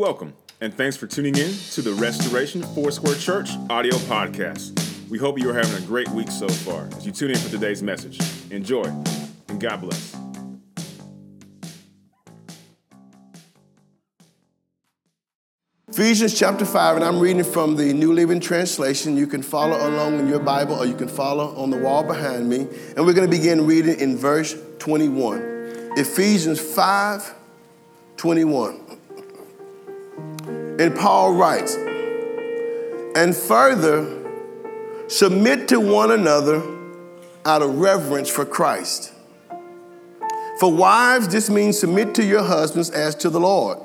Welcome, and thanks for tuning in to the Restoration Foursquare Church audio podcast. We hope you are having a great week so far as you tune in for today's message. Enjoy, and God bless. Ephesians chapter 5, and I'm reading from the New Living Translation. You can follow along in your Bible or you can follow on the wall behind me. And we're going to begin reading in verse 21. Ephesians 5 21. And Paul writes, and further, submit to one another out of reverence for Christ. For wives, this means submit to your husbands as to the Lord.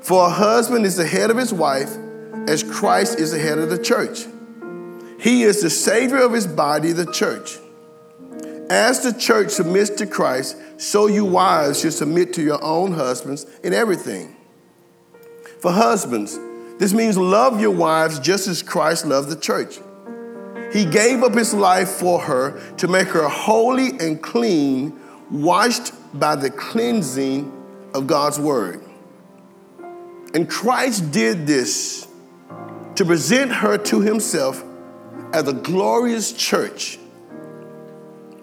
For a husband is the head of his wife, as Christ is the head of the church. He is the Savior of his body, the church. As the church submits to Christ, so you wives should submit to your own husbands in everything. For husbands, this means love your wives just as Christ loved the church. He gave up his life for her to make her holy and clean, washed by the cleansing of God's word. And Christ did this to present her to himself as a glorious church,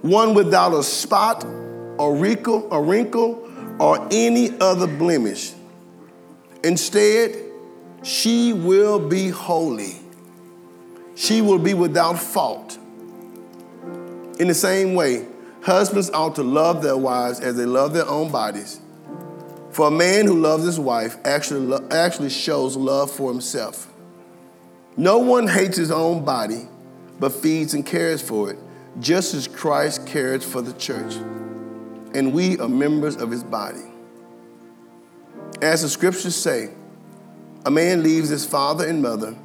one without a spot or wrinkle or, wrinkle or any other blemish Instead, she will be holy. She will be without fault. In the same way, husbands ought to love their wives as they love their own bodies. For a man who loves his wife actually, actually shows love for himself. No one hates his own body, but feeds and cares for it, just as Christ cares for the church. And we are members of his body. As the scriptures say, a man leaves his father and mother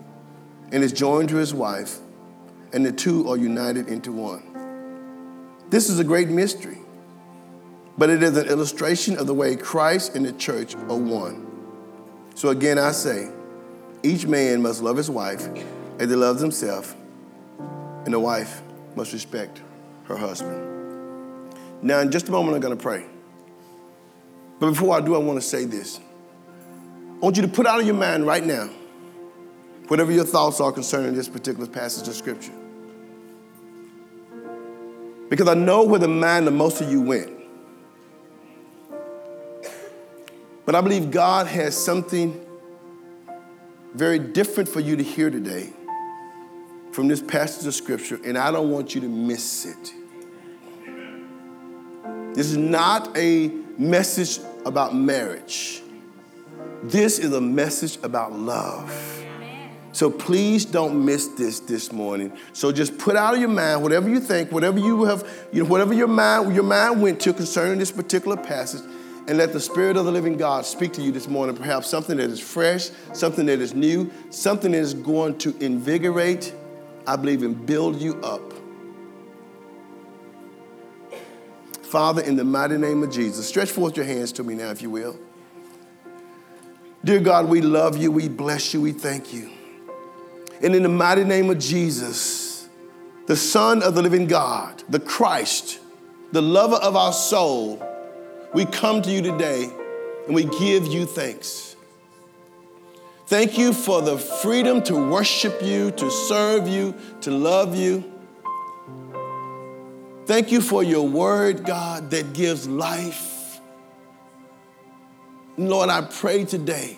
and is joined to his wife, and the two are united into one. This is a great mystery, but it is an illustration of the way Christ and the church are one. So again, I say, each man must love his wife as he loves himself, and the wife must respect her husband. Now, in just a moment, I'm going to pray. But before I do, I want to say this. I want you to put out of your mind right now whatever your thoughts are concerning this particular passage of Scripture. Because I know where the mind of most of you went. But I believe God has something very different for you to hear today from this passage of Scripture, and I don't want you to miss it. This is not a message about marriage. This is a message about love. So please don't miss this this morning. So just put out of your mind whatever you think, whatever you have, you know, whatever your mind your mind went to concerning this particular passage, and let the Spirit of the Living God speak to you this morning. Perhaps something that is fresh, something that is new, something that is going to invigorate, I believe, and build you up. Father, in the mighty name of Jesus, stretch forth your hands to me now, if you will. Dear God, we love you, we bless you, we thank you. And in the mighty name of Jesus, the Son of the living God, the Christ, the lover of our soul, we come to you today and we give you thanks. Thank you for the freedom to worship you, to serve you, to love you. Thank you for your word, God, that gives life. Lord, I pray today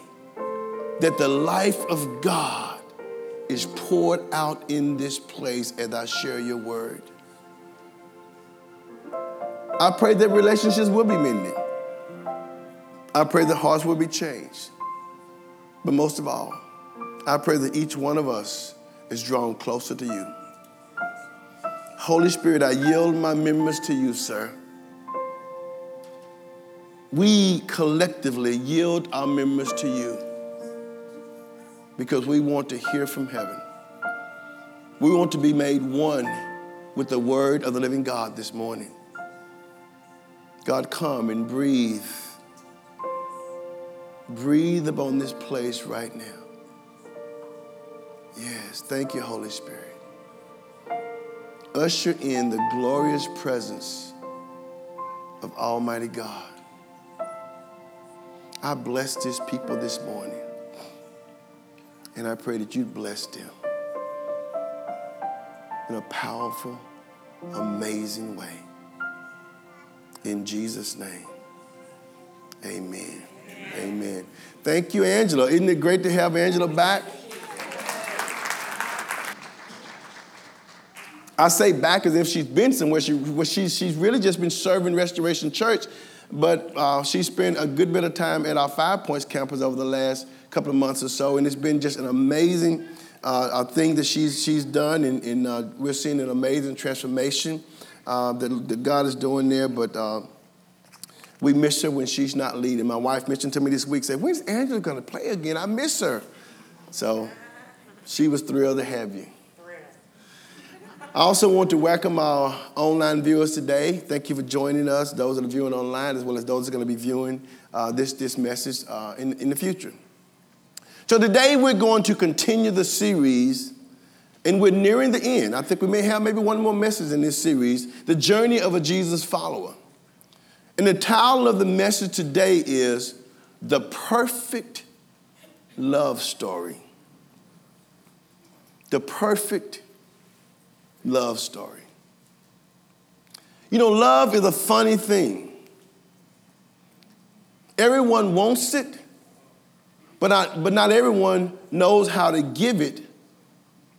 that the life of God is poured out in this place as I share your word. I pray that relationships will be mended. I pray that hearts will be changed. But most of all, I pray that each one of us is drawn closer to you. Holy Spirit, I yield my members to you, sir. We collectively yield our members to you because we want to hear from heaven. We want to be made one with the word of the living God this morning. God, come and breathe. Breathe upon this place right now. Yes, thank you, Holy Spirit usher in the glorious presence of Almighty God. I bless these people this morning. And I pray that you'd bless them in a powerful, amazing way. In Jesus' name, amen. Amen. amen. Thank you, Angela. Isn't it great to have Angela back? I say back as if she's been somewhere. She, well, she, she's really just been serving Restoration Church, but uh, she spent a good bit of time at our Five Points campus over the last couple of months or so, and it's been just an amazing uh, thing that she's, she's done, and, and uh, we're seeing an amazing transformation uh, that, that, God is doing there, but uh, we miss her when she's not leading. My wife mentioned to me this week, said, when's Angela going to play again? I miss her. So she was thrilled to have you. I also want to welcome our online viewers today. Thank you for joining us, those that are viewing online, as well as those that are going to be viewing uh, this, this message uh, in, in the future. So today we're going to continue the series, and we're nearing the end. I think we may have maybe one more message in this series The Journey of a Jesus Follower. And the title of the message today is The Perfect Love Story. The Perfect Love Story. You know, love is a funny thing. Everyone wants it, but not, but not everyone knows how to give it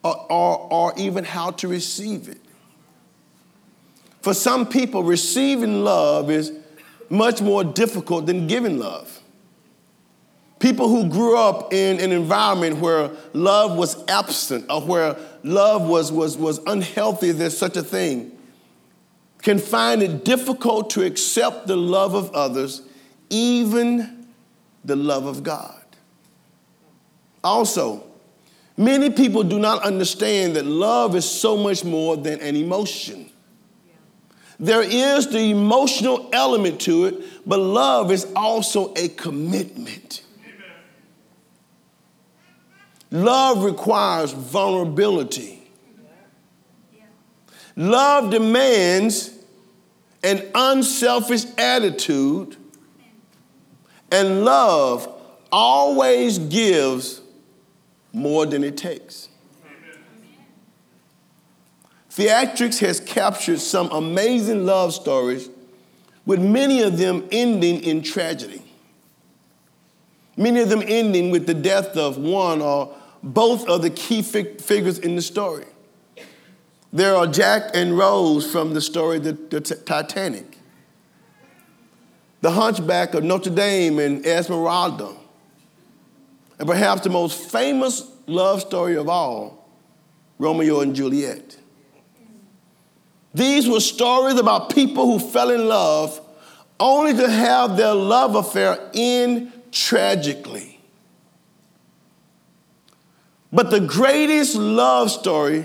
or, or, or even how to receive it. For some people, receiving love is much more difficult than giving love. People who grew up in an environment where love was absent or where love was, was, was unhealthy, there's such a thing, can find it difficult to accept the love of others, even the love of God. Also, many people do not understand that love is so much more than an emotion. There is the emotional element to it, but love is also a commitment. Love requires vulnerability. Love demands an unselfish attitude, and love always gives more than it takes. Theatrics has captured some amazing love stories, with many of them ending in tragedy. Many of them ending with the death of one or both of the key fig- figures in the story. There are Jack and Rose from the story The, the t- Titanic, The Hunchback of Notre Dame and Esmeralda, and perhaps the most famous love story of all, Romeo and Juliet. These were stories about people who fell in love only to have their love affair end tragically. But the greatest love story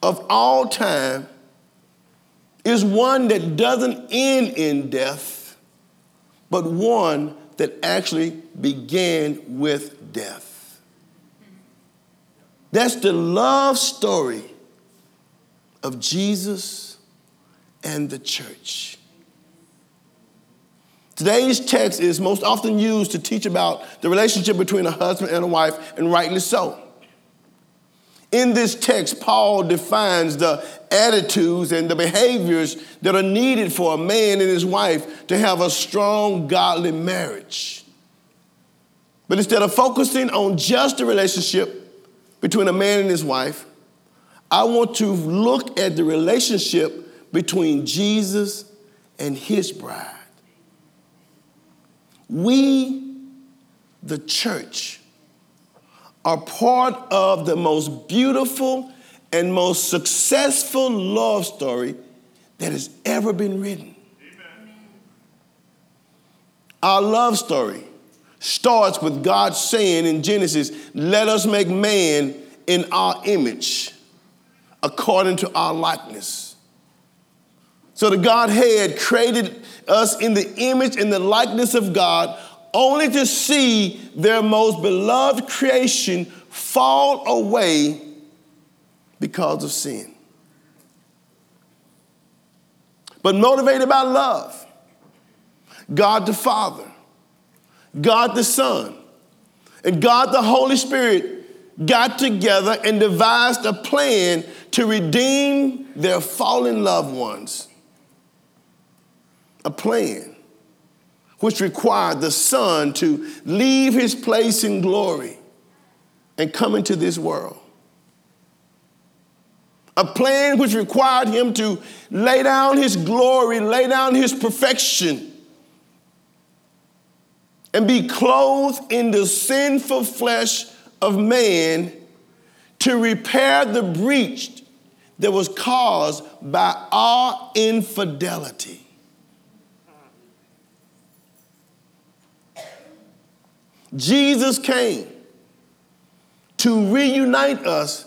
of all time is one that doesn't end in death, but one that actually began with death. That's the love story of Jesus and the church. Today's text is most often used to teach about the relationship between a husband and a wife, and rightly so. In this text, Paul defines the attitudes and the behaviors that are needed for a man and his wife to have a strong, godly marriage. But instead of focusing on just the relationship between a man and his wife, I want to look at the relationship between Jesus and his bride. We, the church, are part of the most beautiful and most successful love story that has ever been written. Amen. Our love story starts with God saying in Genesis, Let us make man in our image, according to our likeness. So the Godhead created us in the image and the likeness of God, only to see their most beloved creation fall away because of sin. But motivated by love, God the Father God the Son, and God the Holy Spirit got together and devised a plan to redeem their fallen loved ones. A plan which required the Son to leave his place in glory and come into this world. A plan which required him to lay down his glory, lay down his perfection, and be clothed in the sinful flesh of man to repair the breach that was caused by our infidelity. Jesus came to reunite us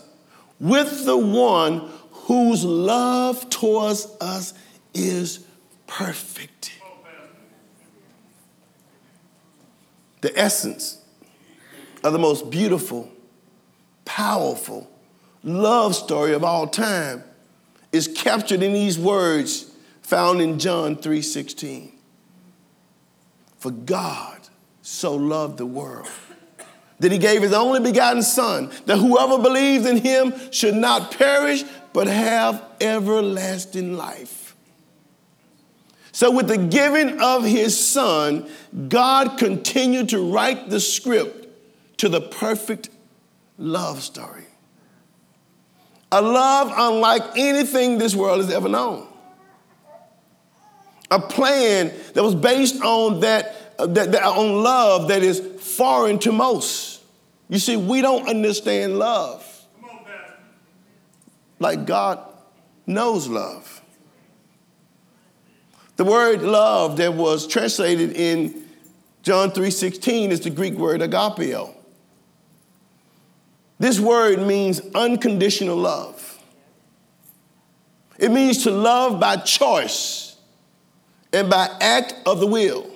with the one whose love towards us is perfect. The essence of the most beautiful, powerful love story of all time is captured in these words found in John 3:16. For God so loved the world that he gave his only begotten Son, that whoever believes in him should not perish, but have everlasting life. So, with the giving of his Son, God continued to write the script to the perfect love story. A love unlike anything this world has ever known. A plan that was based on that, that, that on love that is foreign to most. You see, we don't understand love like God knows love. The word love that was translated in John 3:16 is the Greek word agapeo. This word means unconditional love. It means to love by choice and by act of the will.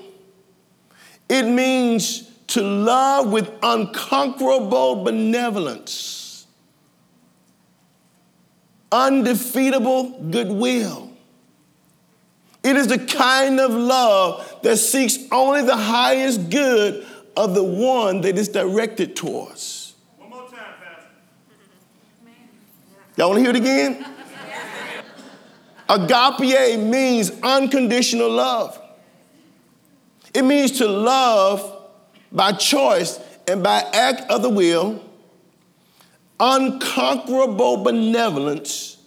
It means to love with unconquerable benevolence, undefeatable goodwill. It is the kind of love that seeks only the highest good of the one that is directed towards. One more time, Pastor. Y'all want to hear it again? Agape means unconditional love. It means to love by choice and by act of the will, unconquerable benevolence,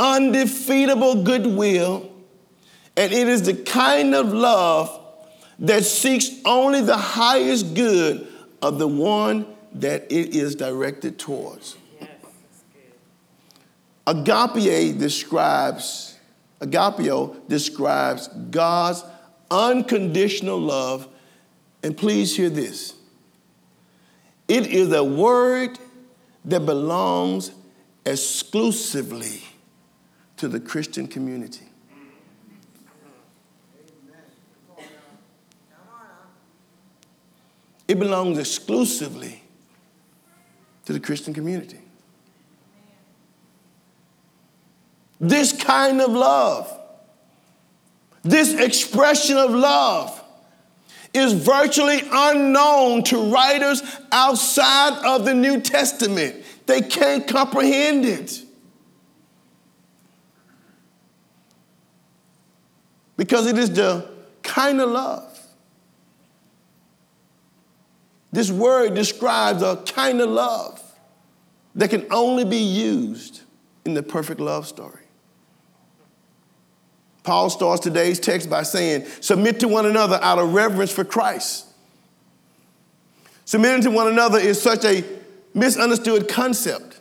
undefeatable goodwill, and it is the kind of love that seeks only the highest good of the one that it is directed towards. Agape describes, agapeo describes God's unconditional love and please hear this it is a word that belongs exclusively to the Christian community. It belongs exclusively to the Christian community. This kind of love, this expression of love, is virtually unknown to writers outside of the New Testament. They can't comprehend it. Because it is the kind of love. This word describes a kind of love that can only be used in the perfect love story. Paul starts today's text by saying, Submit to one another out of reverence for Christ. Submitting to one another is such a misunderstood concept.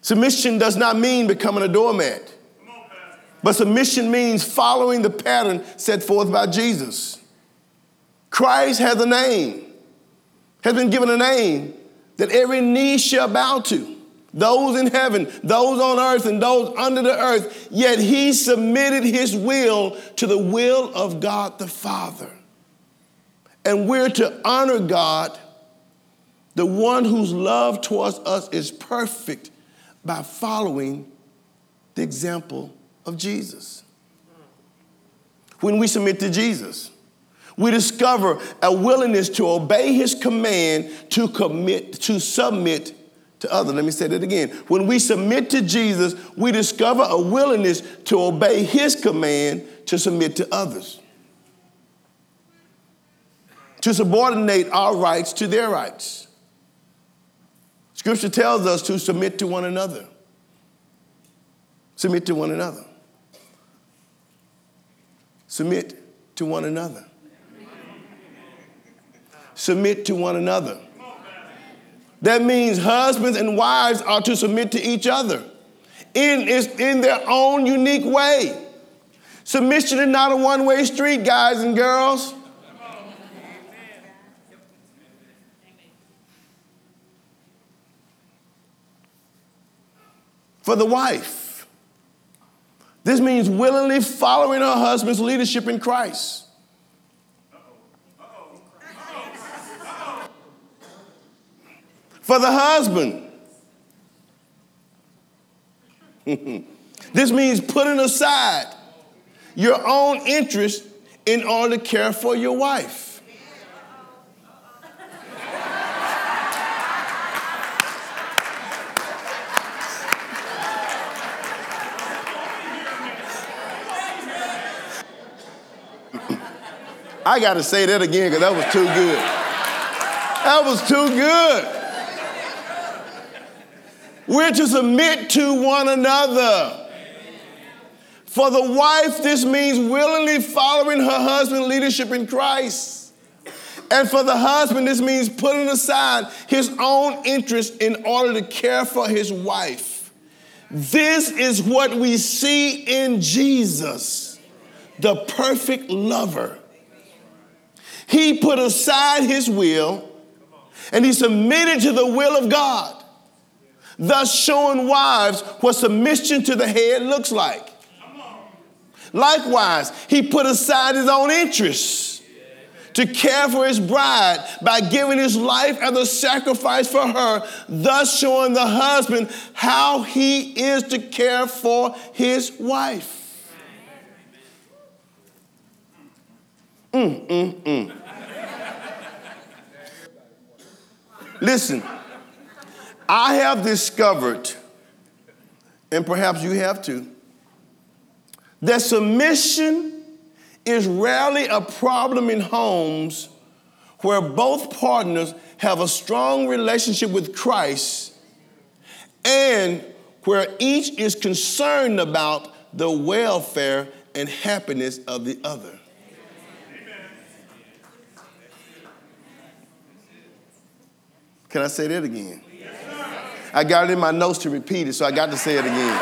Submission does not mean becoming a doormat, but submission means following the pattern set forth by Jesus. Christ has a name, has been given a name that every knee shall bow to those in heaven, those on earth, and those under the earth, yet he submitted his will to the will of God the Father. And we're to honor God, the one whose love towards us is perfect, by following the example of Jesus. When we submit to Jesus, we discover a willingness to obey his command to commit, to submit to others. Let me say that again. When we submit to Jesus, we discover a willingness to obey his command to submit to others, to subordinate our rights to their rights. Scripture tells us to submit to one another. Submit to one another. Submit to one another submit to one another. That means husbands and wives are to submit to each other in, in their own unique way. Submission is not a one way street, guys and girls. For the wife, this means willingly following her husband's leadership in Christ. For the husband. this means putting aside your own interest in order to care for your wife. I got to say that again because that was too good. That was too good. We're to submit to one another. For the wife, this means willingly following her husband's leadership in Christ. And for the husband, this means putting aside his own interest in order to care for his wife. This is what we see in Jesus, the perfect lover. He put aside his will and he submitted to the will of God thus showing wives what submission to the head looks like. Likewise, he put aside his own interests to care for his bride by giving his life as a sacrifice for her, thus showing the husband how he is to care for his wife. Mm, mm, mm. Listen. I have discovered, and perhaps you have too, that submission is rarely a problem in homes where both partners have a strong relationship with Christ and where each is concerned about the welfare and happiness of the other. Can I say that again? I got it in my notes to repeat it, so I got to say it again.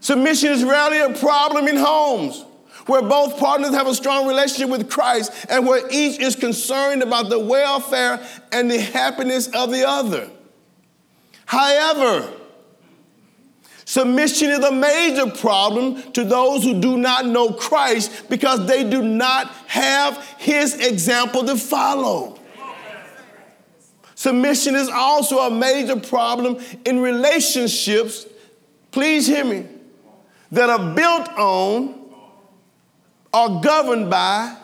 Submission is rarely a problem in homes where both partners have a strong relationship with Christ and where each is concerned about the welfare and the happiness of the other. However, Submission is a major problem to those who do not know Christ because they do not have his example to follow. Submission is also a major problem in relationships, please hear me, that are built on or governed by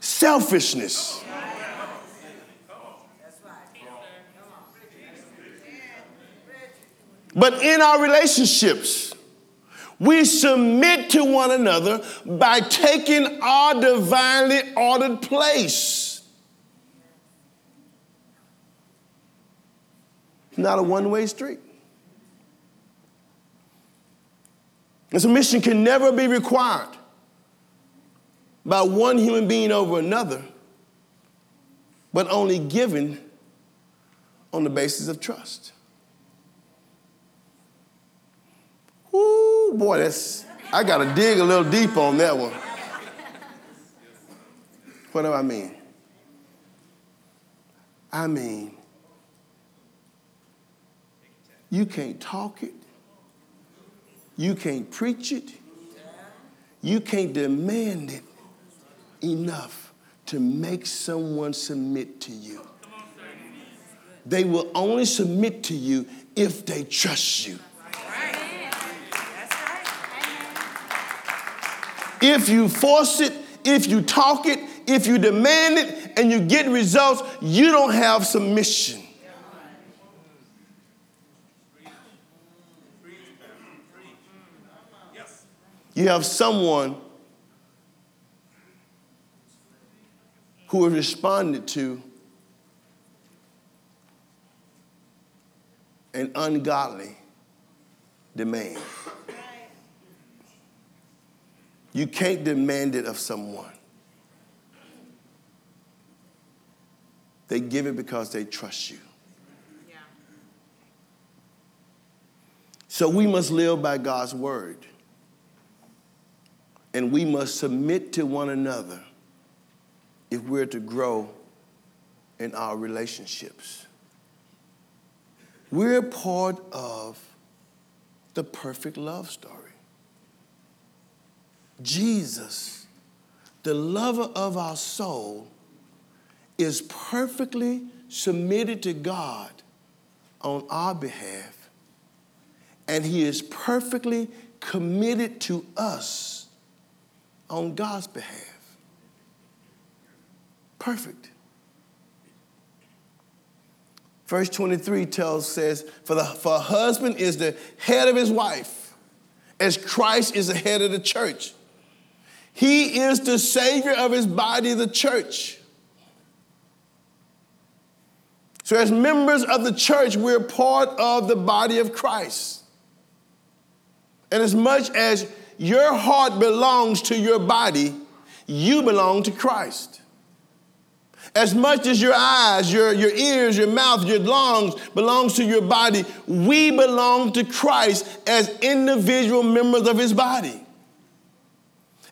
selfishness. But in our relationships, we submit to one another by taking our divinely ordered place. It's not a one way street. And submission can never be required by one human being over another, but only given on the basis of trust. Boy, that's, I got to dig a little deep on that one. What do I mean? I mean, you can't talk it, you can't preach it, you can't demand it enough to make someone submit to you. They will only submit to you if they trust you. If you force it, if you talk it, if you demand it, and you get results, you don't have submission. You have someone who has responded to an ungodly demand. You can't demand it of someone. They give it because they trust you. Yeah. So we must live by God's word. And we must submit to one another if we're to grow in our relationships. We're part of the perfect love story. Jesus, the lover of our soul, is perfectly submitted to God on our behalf, and he is perfectly committed to us on God's behalf. Perfect. Verse 23 tells, says, for, the, for a husband is the head of his wife, as Christ is the head of the church. He is the Savior of his body, the church. So, as members of the church, we're part of the body of Christ. And as much as your heart belongs to your body, you belong to Christ. As much as your eyes, your, your ears, your mouth, your lungs belongs to your body, we belong to Christ as individual members of his body.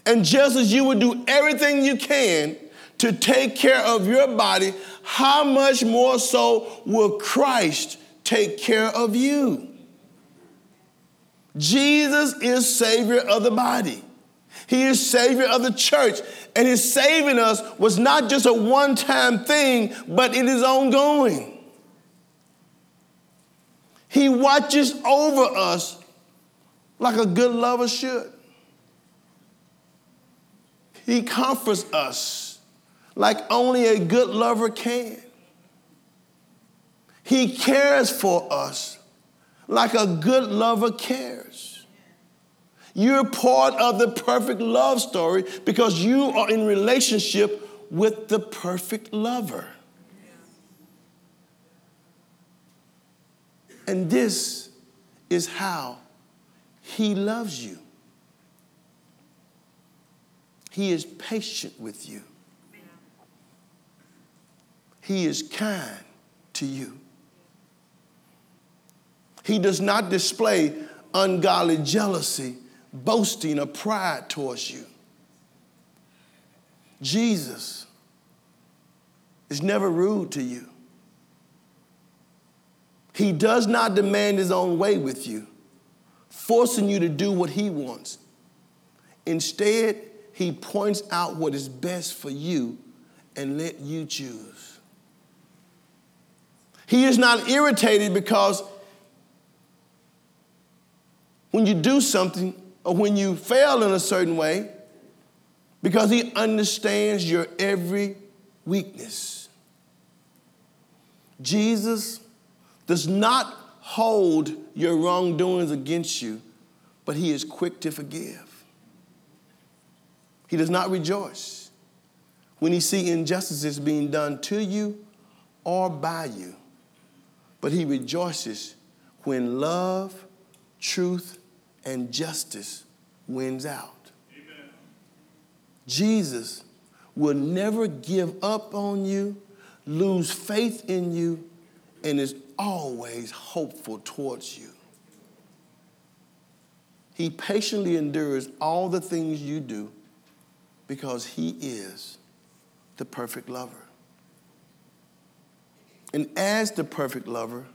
And just as you would do everything you can to take care of your body, how much more so will Christ take care of you? Jesus is Savior of the body. He is Savior of the church. And His saving us was not just a one time thing, but it is ongoing. He watches over us like a good lover should. He comforts us like only a good lover can. He cares for us like a good lover cares. You're part of the perfect love story because you are in relationship with the perfect lover. And this is how he loves you. He is patient with you. He is kind to you. He does not display ungodly jealousy boasting or pride towards you. Jesus is never rude to you. He does not demand his own way with you, forcing you to do what he wants. Instead, he points out what is best for you and let you choose. He is not irritated because when you do something, or when you fail in a certain way because he understands your every weakness. Jesus does not hold your wrongdoings against you, but he is quick to forgive. He does not rejoice when he sees injustices being done to you or by you, but he rejoices when love, truth, and justice wins out. Amen. Jesus will never give up on you, lose faith in you, and is always hopeful towards you. He patiently endures all the things you do because he is the perfect lover. And as the perfect lover,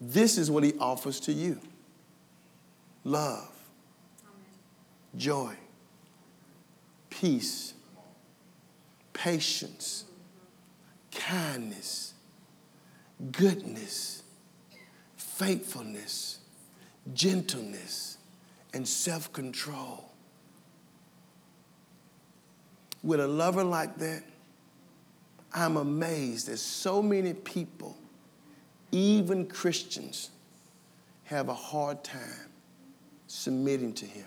this is what he offers to you love, joy, peace, patience, kindness, goodness, faithfulness, gentleness, and self control. With a lover like that, I'm amazed that so many people, even Christians, have a hard time submitting to him.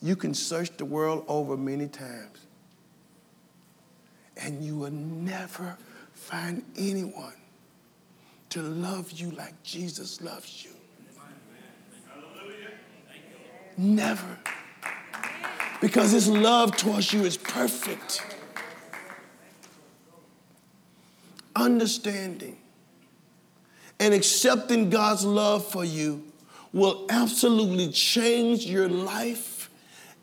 You can search the world over many times, and you will never find anyone to love you like Jesus loves you. Never. Because his love towards you is perfect. Understanding and accepting God's love for you will absolutely change your life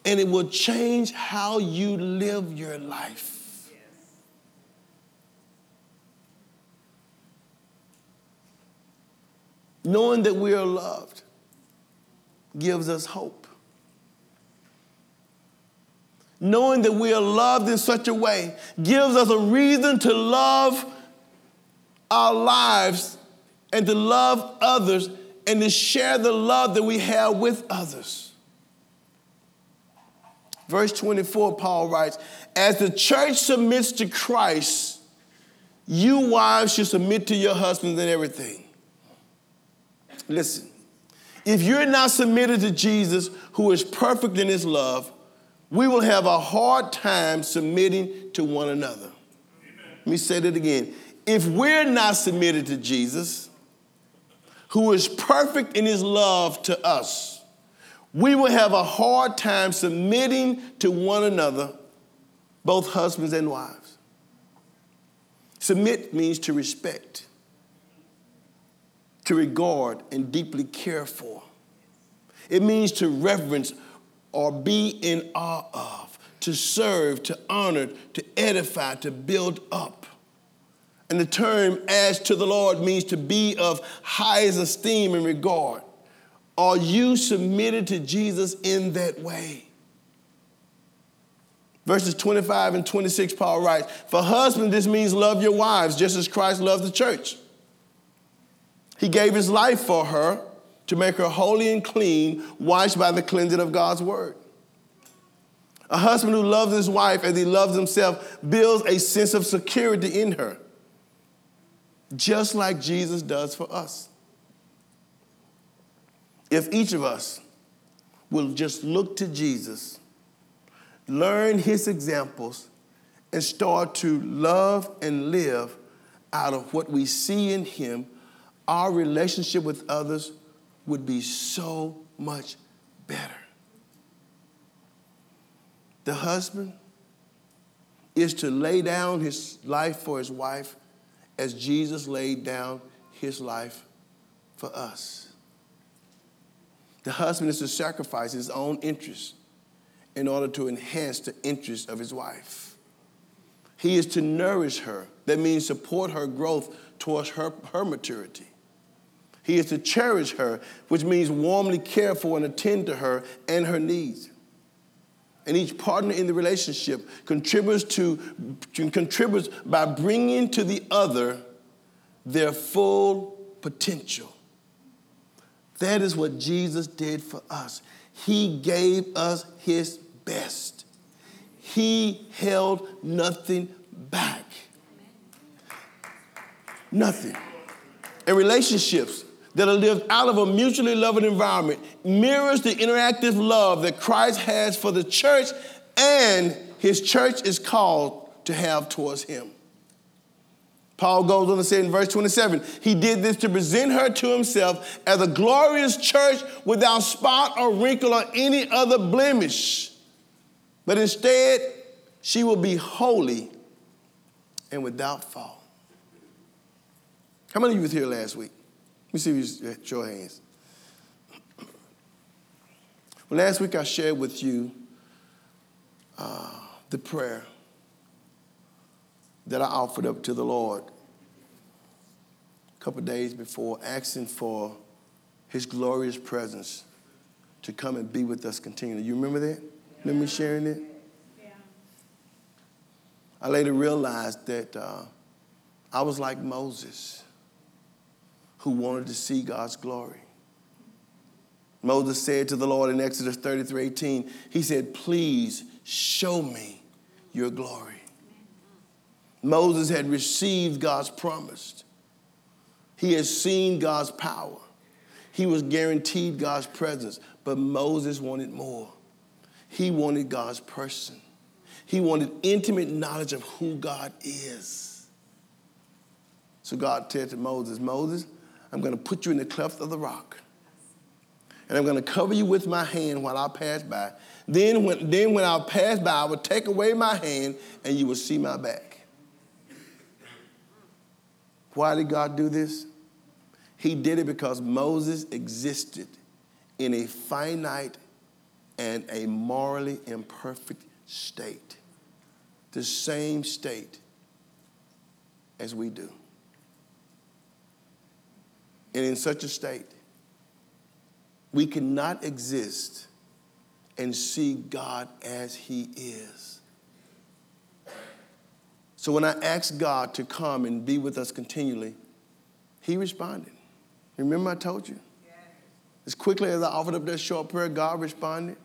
and it will change how you live your life. Knowing that we are loved gives us hope. Knowing that we are loved in such a way gives us a reason to love our lives and to love others and to share the love that we have with others. Verse 24, Paul writes, As the church submits to Christ, you wives should submit to your husbands in everything. Listen, if you're not submitted to Jesus, who is perfect in his love, we will have a hard time submitting to one another. Amen. Let me say that again. If we're not submitted to Jesus, who is perfect in his love to us, we will have a hard time submitting to one another, both husbands and wives. Submit means to respect, to regard, and deeply care for. It means to reverence or be in awe of, to serve, to honor, to edify, to build up. And the term as to the Lord means to be of highest esteem and regard. Are you submitted to Jesus in that way? Verses 25 and 26, Paul writes, For husbands, this means love your wives just as Christ loved the church. He gave his life for her to make her holy and clean, washed by the cleansing of God's word. A husband who loves his wife as he loves himself builds a sense of security in her just like Jesus does for us. If each of us will just look to Jesus, learn his examples, and start to love and live out of what we see in him, our relationship with others would be so much better. The husband is to lay down his life for his wife as Jesus laid down his life for us. The husband is to sacrifice his own interests in order to enhance the interests of his wife. He is to nourish her, that means support her growth towards her, her maturity. He is to cherish her, which means warmly care for and attend to her and her needs. And each partner in the relationship contributes to contributes by bringing to the other their full potential. That is what Jesus did for us. He gave us his best. He held nothing back. Nothing. And relationships that are lived out of a mutually loving environment mirrors the interactive love that Christ has for the church and his church is called to have towards him. Paul goes on to say in verse 27 he did this to present her to himself as a glorious church without spot or wrinkle or any other blemish. But instead, she will be holy and without fault. How many of you were here last week? Me see if you show hands. Well, last week I shared with you uh, the prayer that I offered up to the Lord a couple days before, asking for His glorious presence to come and be with us continually. You remember that? Remember me sharing it? Yeah. I later realized that uh, I was like Moses who wanted to see God's glory. Moses said to the Lord in Exodus 33 18, He said, Please show me your glory. Moses had received God's promise. He had seen God's power. He was guaranteed God's presence, but Moses wanted more. He wanted God's person. He wanted intimate knowledge of who God is. So God said to Moses, Moses, I'm going to put you in the cleft of the rock. And I'm going to cover you with my hand while I pass by. Then when, then when I pass by, I will take away my hand and you will see my back. Why did God do this? He did it because Moses existed in a finite and a morally imperfect state, the same state as we do. And in such a state, we cannot exist and see God as He is. So when I asked God to come and be with us continually, He responded. Remember, I told you? As quickly as I offered up that short prayer, God responded,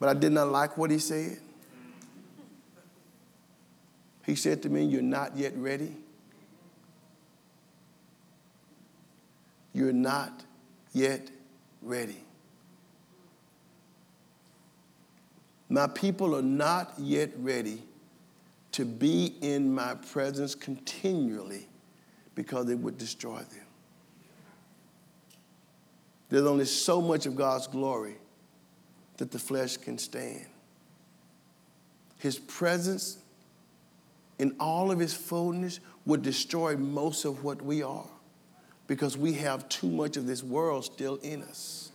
but I did not like what He said. He said to me, You're not yet ready. You're not yet ready. My people are not yet ready to be in my presence continually because it would destroy them. There's only so much of God's glory that the flesh can stand. His presence in all of his fullness would destroy most of what we are because we have too much of this world still in us.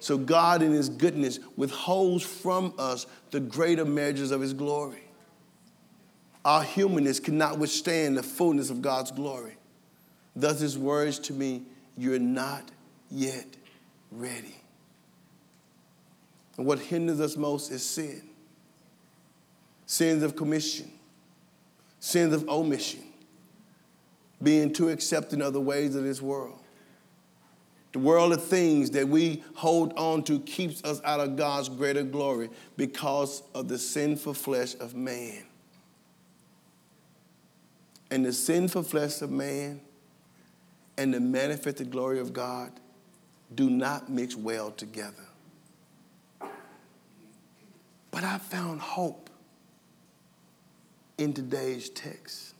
So God, in his goodness, withholds from us the greater measures of his glory. Our humanness cannot withstand the fullness of God's glory. Thus, his words to me, You're not yet ready. And what hinders us most is sin sins of commission, sins of omission, being too accepting of the ways of this world. The world of things that we hold on to keeps us out of God's greater glory because of the sinful flesh of man. And the sinful flesh of man and the manifested glory of God do not mix well together. But I found hope in today's text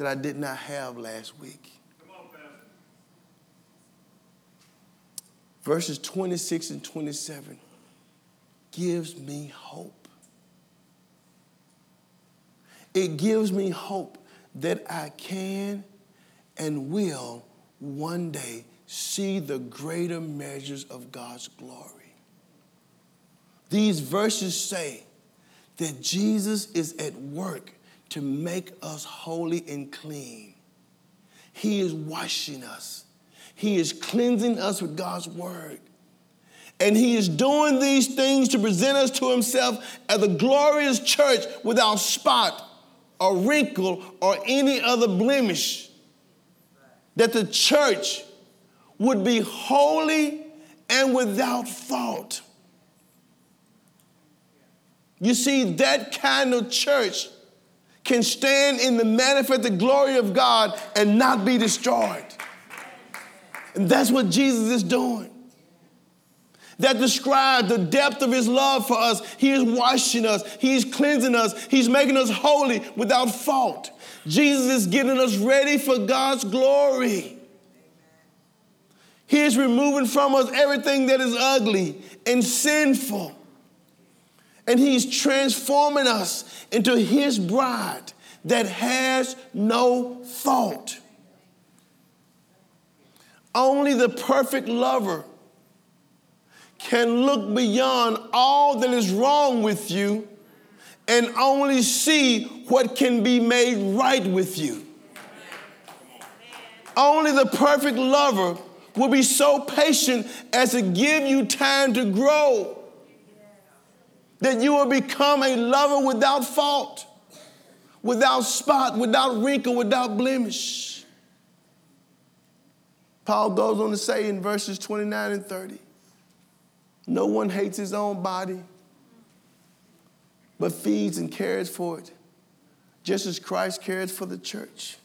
that I did not have last week. Verses 26 and 27 gives me hope. It gives me hope that I can and will one day see the greater measures of God's glory. These verses say that Jesus is at work to make us holy and clean. He is washing us, He is cleansing us with God's word. And he is doing these things to present us to himself as a glorious church without spot or wrinkle or any other blemish. That the church would be holy and without fault. You see, that kind of church can stand in the manifested glory of God and not be destroyed. And that's what Jesus is doing. That describes the depth of his love for us. He is washing us, he's cleansing us, he's making us holy without fault. Jesus is getting us ready for God's glory. He is removing from us everything that is ugly and sinful. And He's transforming us into His bride that has no fault. Only the perfect lover can look beyond all that is wrong with you and only see what can be made right with you. Only the perfect lover will be so patient as to give you time to grow. That you will become a lover without fault, without spot, without wrinkle, without blemish. Paul goes on to say in verses 29 and 30 no one hates his own body, but feeds and cares for it, just as Christ cares for the church.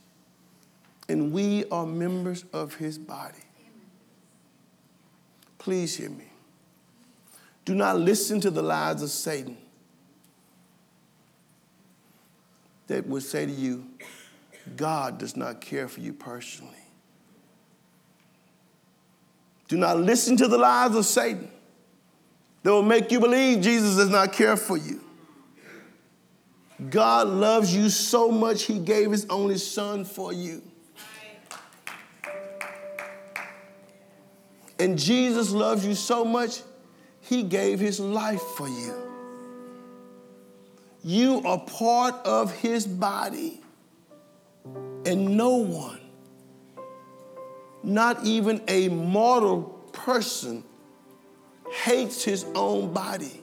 And we are members of his body. Please hear me. Do not listen to the lies of Satan that would say to you, God does not care for you personally. Do not listen to the lies of Satan that will make you believe Jesus does not care for you. God loves you so much, He gave His only Son for you. And Jesus loves you so much, He gave His life for you. You are part of His body. And no one, not even a mortal person, hates his own body.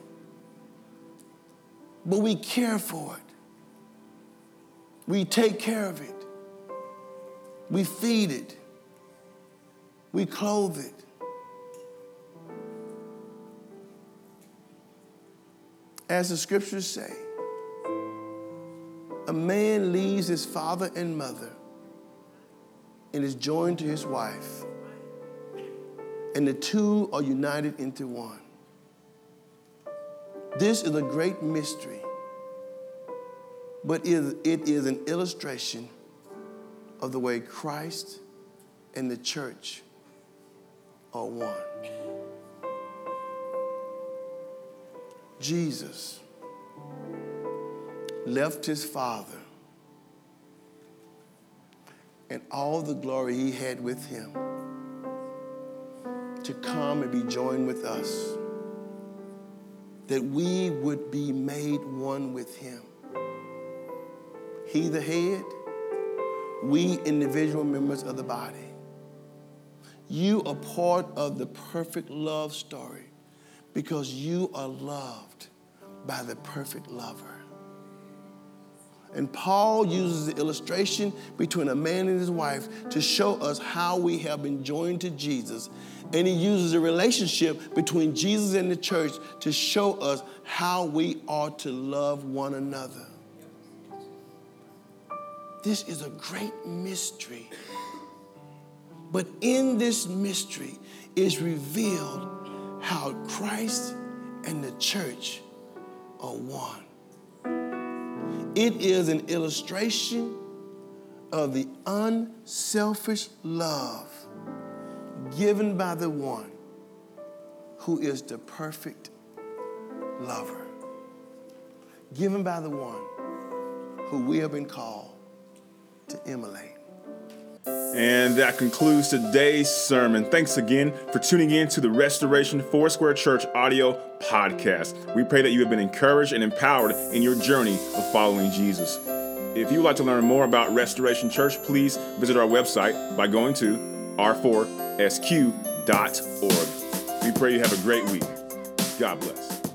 But we care for it. We take care of it. We feed it. We clothe it. As the scriptures say, a man leaves his father and mother and is joined to his wife, and the two are united into one. This is a great mystery, but it is an illustration of the way Christ and the church are one. Jesus left his father and all the glory he had with him to come and be joined with us, that we would be made one with him. He, the head, we, individual members of the body. You are part of the perfect love story because you are loved by the perfect lover. And Paul uses the illustration between a man and his wife to show us how we have been joined to Jesus. And he uses the relationship between Jesus and the church to show us how we ought to love one another. This is a great mystery. But in this mystery is revealed how Christ and the church are one. It is an illustration of the unselfish love given by the one who is the perfect lover. Given by the one who we have been called to emulate. And that concludes today's sermon. Thanks again for tuning in to the Restoration Foursquare Church audio podcast. We pray that you have been encouraged and empowered in your journey of following Jesus. If you would like to learn more about Restoration Church, please visit our website by going to r4sq.org. We pray you have a great week. God bless.